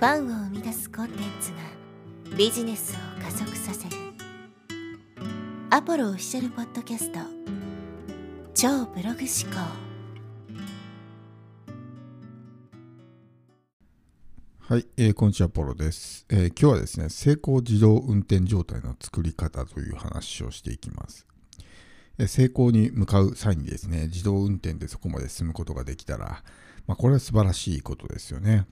ファンを生み出すコンテンツがビジネスを加速させるアポロオフィシャルポッドキャスト超ブログ思考はい、えー、こんにちは、ポロです、えー、今日はですね、成功自動運転状態の作り方という話をしていきます。えー、成功に向かう際にですね、自動運転でそこまで進むことができたら、まあ、これは素晴らしいことですよね。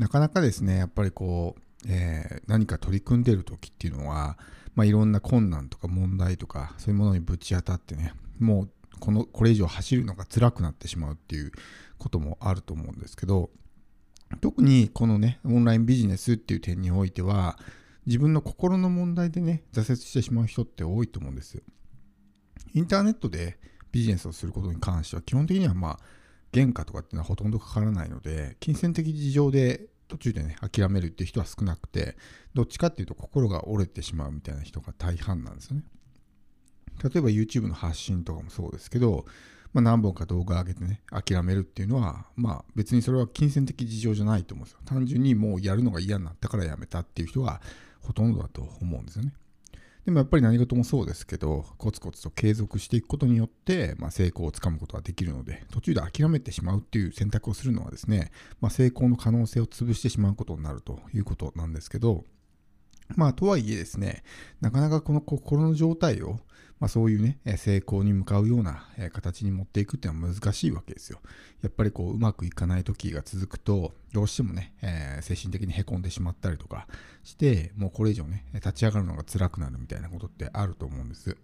なかなかですね、やっぱりこう、えー、何か取り組んでる時っていうのは、まあ、いろんな困難とか問題とか、そういうものにぶち当たってね、もうこの、これ以上走るのが辛くなってしまうっていうこともあると思うんですけど、特にこのね、オンラインビジネスっていう点においては、自分の心の問題でね、挫折してしまう人って多いと思うんですよ。インターネットでビジネスをすることに関しては、基本的にはまあ、原価とかっていうのはほとんどかからないので、金銭的事情で途中でね、諦めるっていう人は少なくて、どっちかっていうと心が折れてしまうみたいな人が大半なんですよね。例えば YouTube の発信とかもそうですけど、まあ、何本か動画上げてね、諦めるっていうのは、まあ別にそれは金銭的事情じゃないと思うんですよ。単純にもうやるのが嫌になったからやめたっていう人がほとんどだと思うんですよね。でもやっぱり何事もそうですけど、コツコツと継続していくことによって、まあ、成功をつかむことができるので、途中で諦めてしまうっていう選択をするのはですね、まあ、成功の可能性を潰してしまうことになるということなんですけど、まあ、とはいえですね、なかなかこの心の状態を、まあ、そういうね、成功に向かうような形に持っていくっていうのは難しいわけですよ。やっぱりこう、うまくいかない時が続くと、どうしてもね、えー、精神的にへこんでしまったりとかして、もうこれ以上ね、立ち上がるのが辛くなるみたいなことってあると思うんです。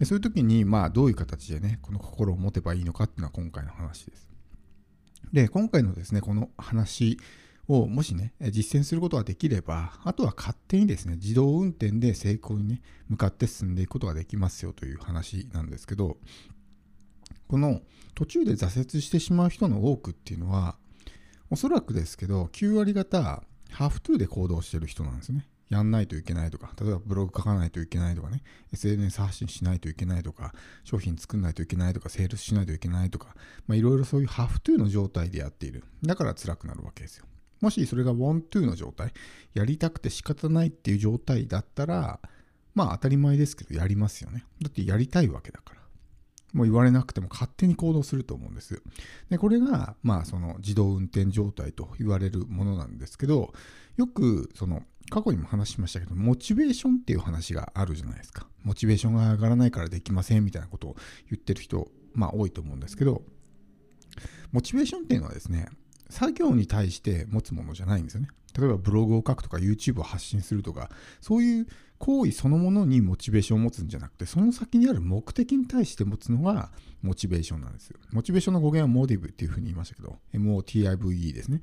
でそういう時に、まあ、どういう形でね、この心を持てばいいのかっていうのは今回の話です。で、今回のですね、この話をもしね、実践することができれば、あとは勝手にですね、自動運転で成功にね、向かって進んでいくことができますよという話なんですけど、この途中で挫折してしまう人の多くっていうのは、おそらくですけど、9割方、 have to で行動してる人なんですね。やんないといけないとか、例えばブログ書かないといけないとかね、SNS 発信しないといけないとか、商品作んないといけないとか、セールスしないといけないとか、いろいろそういう have to の状態でやっている。だから辛くなるわけですよ。もしそれが want to の状態、やりたくて仕方ないっていう状態だったら、まあ当たり前ですけどやりますよね。だってやりたいわけだから。もう言われなくても勝手に行動すると思うんです。で、これが、まあその自動運転状態と言われるものなんですけど、よくその過去にも話しましたけど、モチベーションっていう話があるじゃないですか。モチベーションが上がらないからできませんみたいなことを言ってる人、まあ多いと思うんですけど、モチベーションっていうのはですね、作業に対して持つものじゃないんですよね。例えばブログを書くとか YouTube を発信するとか、そういう行為そのものにモチベーションを持つんじゃなくて、その先にある目的に対して持つのがモチベーションなんですよ。モチベーションの語源はモディブっていうふうに言いましたけど、MOTIVE ですね。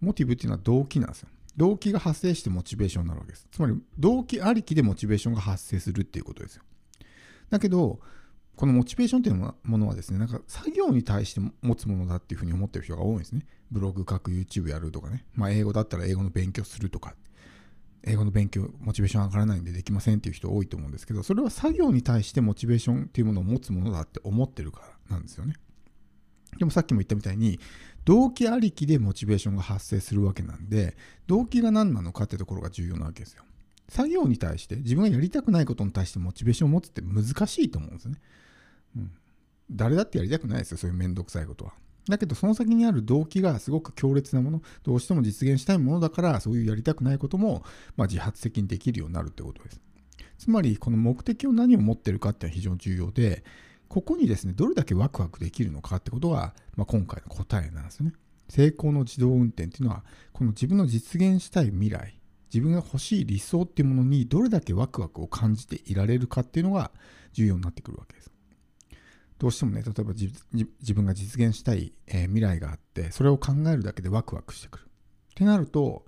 モティブっていうのは動機なんですよ。動機が発生してモチベーションになるわけです。つまり、動機ありきでモチベーションが発生するっていうことですよ。だけど、このモチベーションというものはですね、なんか作業に対して持つものだっていうふうに思ってる人が多いんですね。ブログ書く、YouTube やるとかね。まあ英語だったら英語の勉強するとか。英語の勉強、モチベーション上がらないんでできませんっていう人多いと思うんですけど、それは作業に対してモチベーションっていうものを持つものだって思ってるからなんですよね。でもさっきも言ったみたいに、動機ありきでモチベーションが発生するわけなんで、動機が何なのかってところが重要なわけですよ。作業に対して、自分がやりたくないことに対してモチベーションを持つって難しいと思うんですね。うん、誰だってやりたくないですよ、そういうめんどくさいことは。だけど、その先にある動機がすごく強烈なもの、どうしても実現したいものだから、そういうやりたくないことも、まあ、自発的にできるようになるってことです。つまり、この目的を何を持ってるかっていうのは非常に重要で、ここにですね、どれだけワクワクできるのかってことが、まあ、今回の答えなんですよね。成功の自動運転っていうのは、この自分の実現したい未来、自分が欲しい理想っていうものにどれだけワクワクを感じていられるかっていうのが重要になってくるわけです。どうしてもね、例えば自分が実現したい、えー、未来があって、それを考えるだけでワクワクしてくる。ってなると、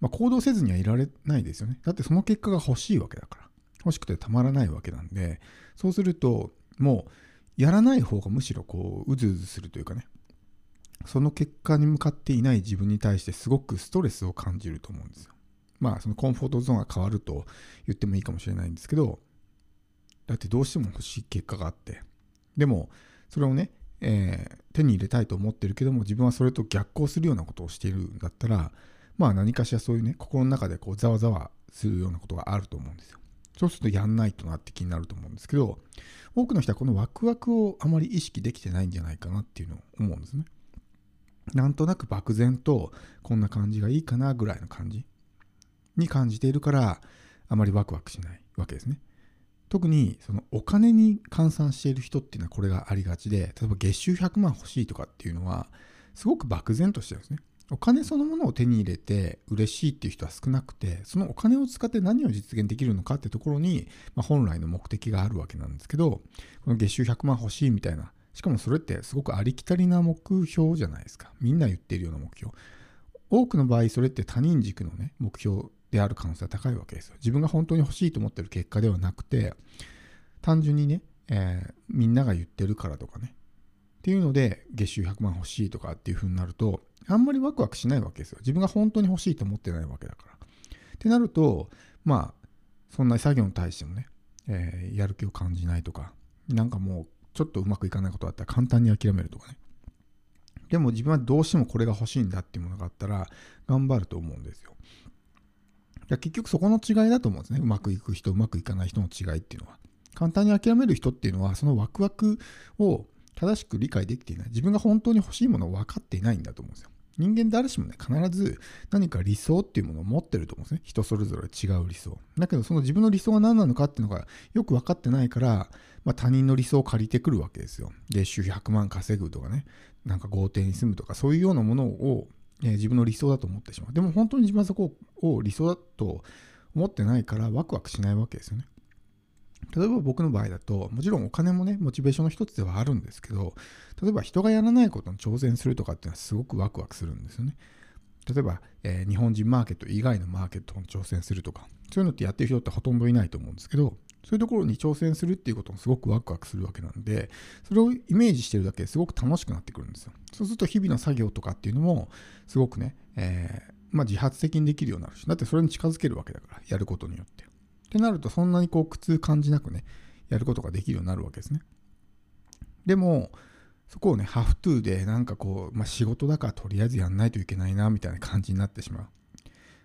まあ、行動せずにはいられないですよね。だってその結果が欲しいわけだから。欲しくてたまらないわけなんで、そうすると、もう、やらない方がむしろこう、うずうずするというかね、その結果に向かっていない自分に対してすごくストレスを感じると思うんですよ。まあ、そのコンフォートゾーンが変わると言ってもいいかもしれないんですけど、だってどうしても欲しい結果があって、でも、それをね、えー、手に入れたいと思ってるけども、自分はそれと逆行するようなことをしているんだったら、まあ何かしらそういうね、心の中でこうざわざわするようなことがあると思うんですよ。そうするとやんないとなって気になると思うんですけど、多くの人はこのワクワクをあまり意識できてないんじゃないかなっていうのを思うんですね。なんとなく漠然とこんな感じがいいかなぐらいの感じに感じているからあまりワクワクしないわけですね。特にそのお金に換算している人っていうのはこれがありがちで例えば月収100万欲しいとかっていうのはすごく漠然としてるんですね。お金そのものを手に入れて嬉しいっていう人は少なくてそのお金を使って何を実現できるのかってところに、まあ、本来の目的があるわけなんですけどこの月収100万欲しいみたいなしかもそれってすごくありきたりな目標じゃないですかみんな言ってるような目標多くの場合それって他人軸のね目標である可能性は高いわけですよ自分が本当に欲しいと思ってる結果ではなくて単純にね、えー、みんなが言ってるからとかねっていうので月収100万欲しいとかっていう風になるとあんまりワクワクしないわけですよ。自分が本当に欲しいと思ってないわけだから。ってなると、まあ、そんな作業に対してもね、えー、やる気を感じないとか、なんかもう、ちょっとうまくいかないことあったら簡単に諦めるとかね。でも自分はどうしてもこれが欲しいんだっていうものがあったら、頑張ると思うんですよ。結局そこの違いだと思うんですね。うまくいく人、うまくいかない人の違いっていうのは。簡単に諦める人っていうのは、そのワクワクを正しく理解できていない。自分が本当に欲しいものを分かっていないんだと思うんですよ。人間誰しもね、必ず何か理想っていうものを持ってると思うんですね。人それぞれ違う理想。だけど、その自分の理想が何なのかっていうのがよく分かってないから、まあ、他人の理想を借りてくるわけですよ。月収100万稼ぐとかね、なんか豪邸に住むとか、そういうようなものを、え、自分の理想だと思ってしまう。でも本当に自分はそこを理想だと思ってないからワクワクしないわけですよね。例えば僕の場合だと、もちろんお金もね、モチベーションの一つではあるんですけど、例えば人がやらないことに挑戦するとかっていうのはすごくワクワクするんですよね。例えば、えー、日本人マーケット以外のマーケットに挑戦するとか、そういうのってやってる人ってほとんどいないと思うんですけど、そういうところに挑戦するっていうこともすごくワクワクするわけなんで、それをイメージしてるだけですごく楽しくなってくるんですよ。そうすると日々の作業とかっていうのも、すごくね、えー、まあ、自発的にできるようになるし、だってそれに近づけるわけだから、やることによって。ってなると、そんなにこう苦痛感じなくね、やることができるようになるわけですね。でも、そこをね、ハフトゥーでなんかこう、まあ、仕事だからとりあえずやんないといけないな、みたいな感じになってしまう。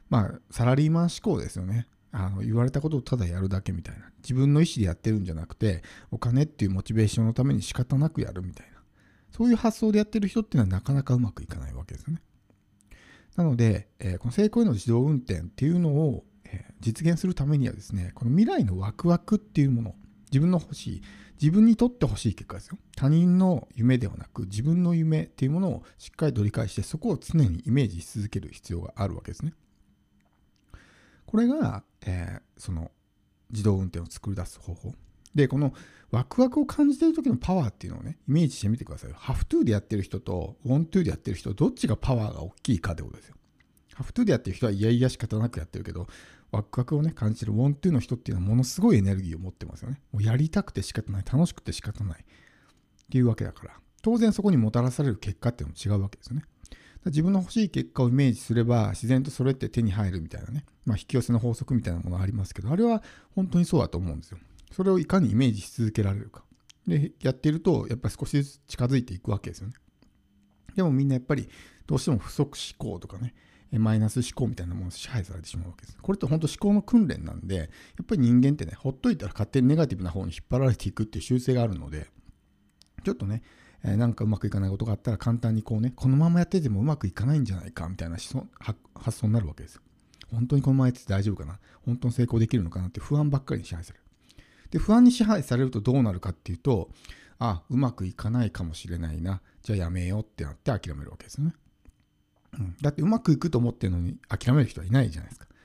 まあ、サラリーマン思考ですよね。あの言われたことをただやるだけみたいな。自分の意思でやってるんじゃなくて、お金っていうモチベーションのために仕方なくやるみたいな。そういう発想でやってる人っていうのはなかなかうまくいかないわけですよね。なので、えー、この成功への自動運転っていうのを、えー、実現するためにはですね、この未来のワクワクっていうもの、自分の欲しい、自分にとって欲しい結果ですよ。他人の夢ではなく、自分の夢っていうものをしっかりと理解して、そこを常にイメージし続ける必要があるわけですね。これが、えー、その自動運転を作り出す方法。で、このワクワクを感じてる時のパワーっていうのをね、イメージしてみてください。 have to でやってる人と、 want to でやってる人、どっちがパワーが大きいかってことですよ。 have to でやってる人はいやいや仕方なくやってるけど、ワクワクをね、感じてる want to の人っていうのはものすごいエネルギーを持ってますよね。もうやりたくて仕方ない、楽しくて仕方ないっていうわけだから、当然そこにもたらされる結果っていうのも違うわけですよね。自分の欲しい結果をイメージすれば自然とそれって手に入るみたいなね、まあ、引き寄せの法則みたいなものありますけど、あれは本当にそうだと思うんですよ。それをいかにイメージし続けられるか。で、やっていると、やっぱり少しずつ近づいていくわけですよね。でもみんなやっぱり、どうしても不足思考とかね、マイナス思考みたいなものを支配されてしまうわけです。これって本当思考の訓練なんで、やっぱり人間ってね、ほっといたら勝手にネガティブな方に引っ張られていくっていう習性があるので、ちょっとね、えなんかうまくいかないことがあったら簡単にこうね、このままやっててもうまくいかないんじゃないかみたいな発想になるわけですよ。本当にこのままやってて大丈夫かな？本当に成功できるのかなって不安ばっかりに支配される。で、不安に支配されるとどうなるかっていうと、あ、うまくいかないかもしれないな。じゃあやめようってなって諦めるわけですよね。うん、だってうまくいくと思ってるのに諦める人はいないじゃないですか。だか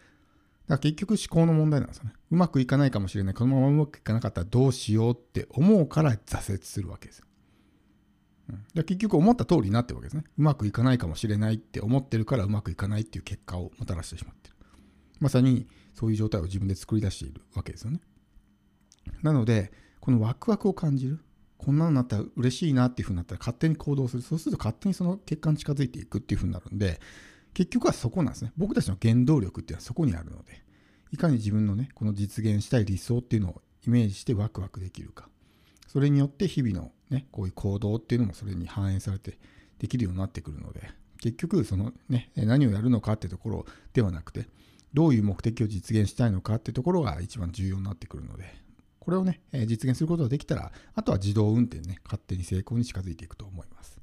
ら結局思考の問題なんですよね。うまくいかないかもしれない。このままうまくいかなかったらどうしようって思うから挫折するわけです。うん、結局思った通りになってるわけですね。うまくいかないかもしれないって思ってるからうまくいかないっていう結果をもたらしてしまってる。まさにそういう状態を自分で作り出しているわけですよね。なので、このワクワクを感じる。こんなのになったら嬉しいなっていうふうになったら勝手に行動する。そうすると勝手にその結果に近づいていくっていうふうになるんで、結局はそこなんですね。僕たちの原動力っていうのはそこにあるので、いかに自分のね、この実現したい理想っていうのをイメージしてワクワクできるか。それによって日々のね、こういう行動っていうのもそれに反映されてできるようになってくるので、結局その、ね、何をやるのかってところではなくてどういう目的を実現したいのかってところが一番重要になってくるのでこれをね実現することができたらあとは自動運転ね勝手に成功に近づいていくと思います。